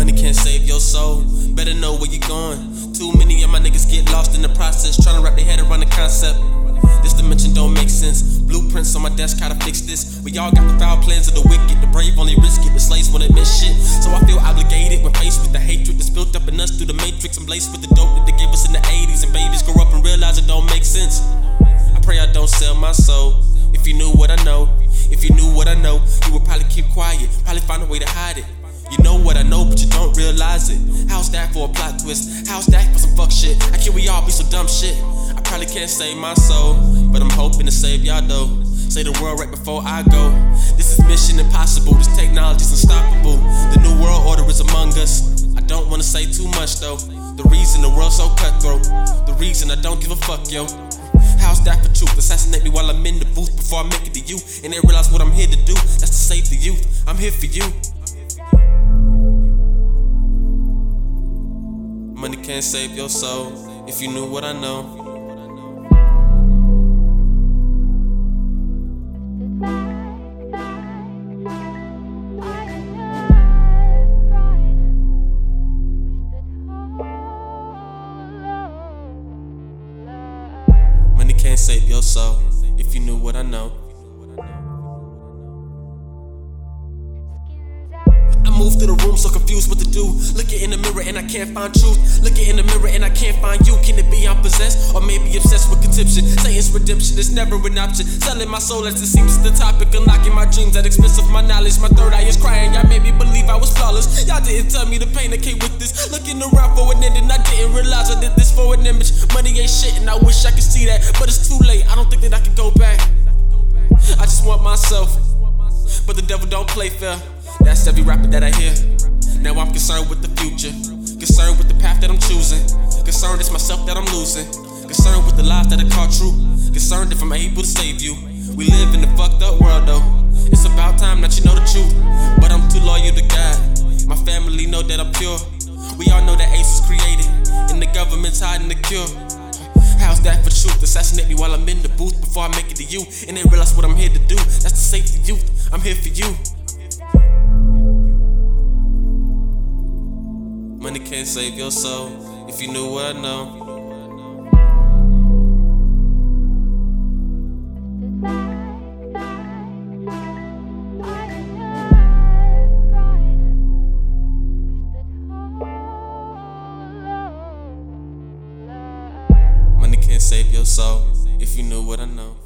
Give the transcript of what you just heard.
Money can't save your soul. Better know where you're going. Too many of my niggas get lost in the process, trying to wrap their head around the concept. This dimension don't make sense. Blueprints on my desk, try to fix this. We all got the foul plans of the wicked. The brave only risk it, the slaves won't admit shit. So I feel obligated when faced with the hatred that's built up in us through the matrix. I'm laced with the dope that they gave us in the 80s. And babies grow up and realize it don't make sense. I pray I don't sell my soul. If you knew what I know, if you knew what I know, you would probably keep quiet, probably find a way to hide it. You know what I know, but you don't realize it. How's that for a plot twist? How's that for some fuck shit? I can't we all be so dumb shit? I probably can't save my soul, but I'm hoping to save y'all though. Save the world right before I go. This is mission impossible. This technology's unstoppable. The new world order is among us. I don't wanna say too much though. The reason the world's so cutthroat. The reason I don't give a fuck, yo. How's that for truth? Assassinate me while I'm in the booth before I make it to you. And they realize what I'm here to do. That's to save the youth. I'm here for you. Money can't save your soul if you knew what I know. Your soul if you knew what I know. I move through the room so confused what to do. Looking in the mirror and I can't find truth. Looking in the mirror and I can't find you. Can it be I'm possessed or maybe obsessed with conception? Satan's redemption is never an option. Selling my soul as it seems the topic. Unlocking my dreams at expense of my knowledge. My third eye is crying. Y'all made me believe I was flawless. Y'all didn't tell me the pain that came with this. Looking around for an ending, I didn't realize I did an image. Money ain't shit and I wish I could see that, but it's too late. I don't think that I can go back. I just want myself, but the devil don't play fair. That's every rapper that I hear. Now I'm concerned with the future, concerned with the path that I'm choosing, concerned it's myself that I'm losing, concerned with the lies that I call true, concerned if I'm able to save you. We live in a fucked up world hiding the cure. How's that for truth? Assassinate me while I'm in the booth before I make it to you. And they realize what I'm here to do. That's to save the youth. I'm here for you. Money can't save your soul if you knew what I know. Save your soul if you knew what I know.